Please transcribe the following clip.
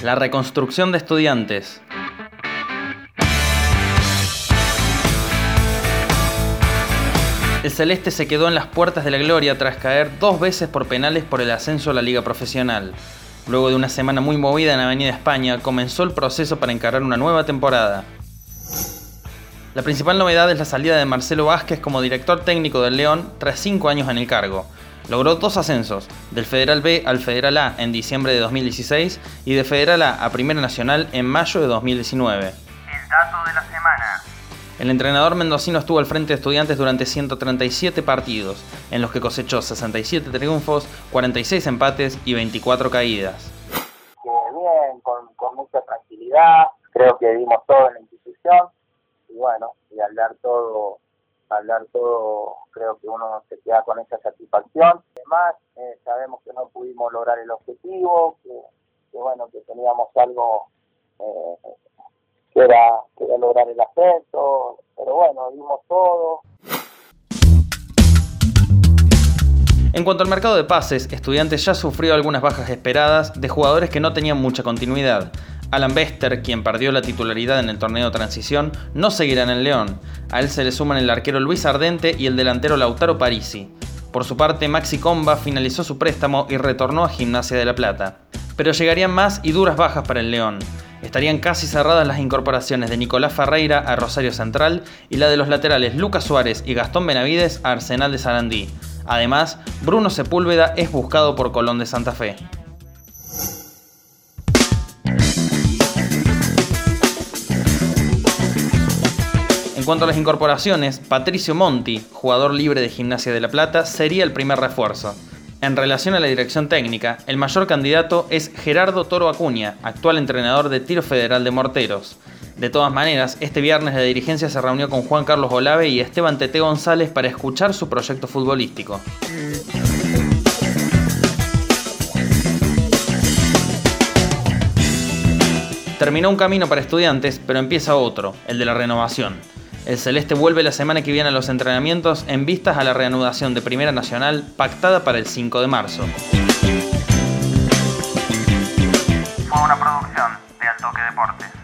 La reconstrucción de estudiantes. El Celeste se quedó en las puertas de la gloria tras caer dos veces por penales por el ascenso a la liga profesional. Luego de una semana muy movida en Avenida España, comenzó el proceso para encarar una nueva temporada. La principal novedad es la salida de Marcelo Vázquez como director técnico del León tras cinco años en el cargo. Logró dos ascensos, del Federal B al Federal A en diciembre de 2016 y de Federal A a Primera Nacional en mayo de 2019. El dato de la semana. El entrenador mendocino estuvo al frente de estudiantes durante 137 partidos, en los que cosechó 67 triunfos, 46 empates y 24 caídas. Bien, con, con mucha tranquilidad, creo que dimos todo en la institución y bueno, y al dar todo hablar todo, creo que uno se queda con esa satisfacción. Además, eh, sabemos que no pudimos lograr el objetivo, que, bueno, que teníamos algo eh, que, era, que era lograr el ascenso, pero bueno, dimos todo. En cuanto al mercado de pases, Estudiantes ya sufrió algunas bajas esperadas de jugadores que no tenían mucha continuidad. Alan Bester, quien perdió la titularidad en el torneo transición, no seguirá en el León. A él se le suman el arquero Luis Ardente y el delantero Lautaro Parisi. Por su parte, Maxi Comba finalizó su préstamo y retornó a Gimnasia de la Plata. Pero llegarían más y duras bajas para el León. Estarían casi cerradas las incorporaciones de Nicolás Ferreira a Rosario Central y la de los laterales Lucas Suárez y Gastón Benavides a Arsenal de Sarandí. Además, Bruno Sepúlveda es buscado por Colón de Santa Fe. Cuanto a las incorporaciones, Patricio Monti, jugador libre de Gimnasia de la Plata, sería el primer refuerzo. En relación a la dirección técnica, el mayor candidato es Gerardo Toro Acuña, actual entrenador de Tiro Federal de Morteros. De todas maneras, este viernes la dirigencia se reunió con Juan Carlos Olave y Esteban Tete González para escuchar su proyecto futbolístico. Terminó un camino para estudiantes, pero empieza otro, el de la renovación. El Celeste vuelve la semana que viene a los entrenamientos en vistas a la reanudación de Primera Nacional pactada para el 5 de marzo. Fue una producción de Altoque Deportes.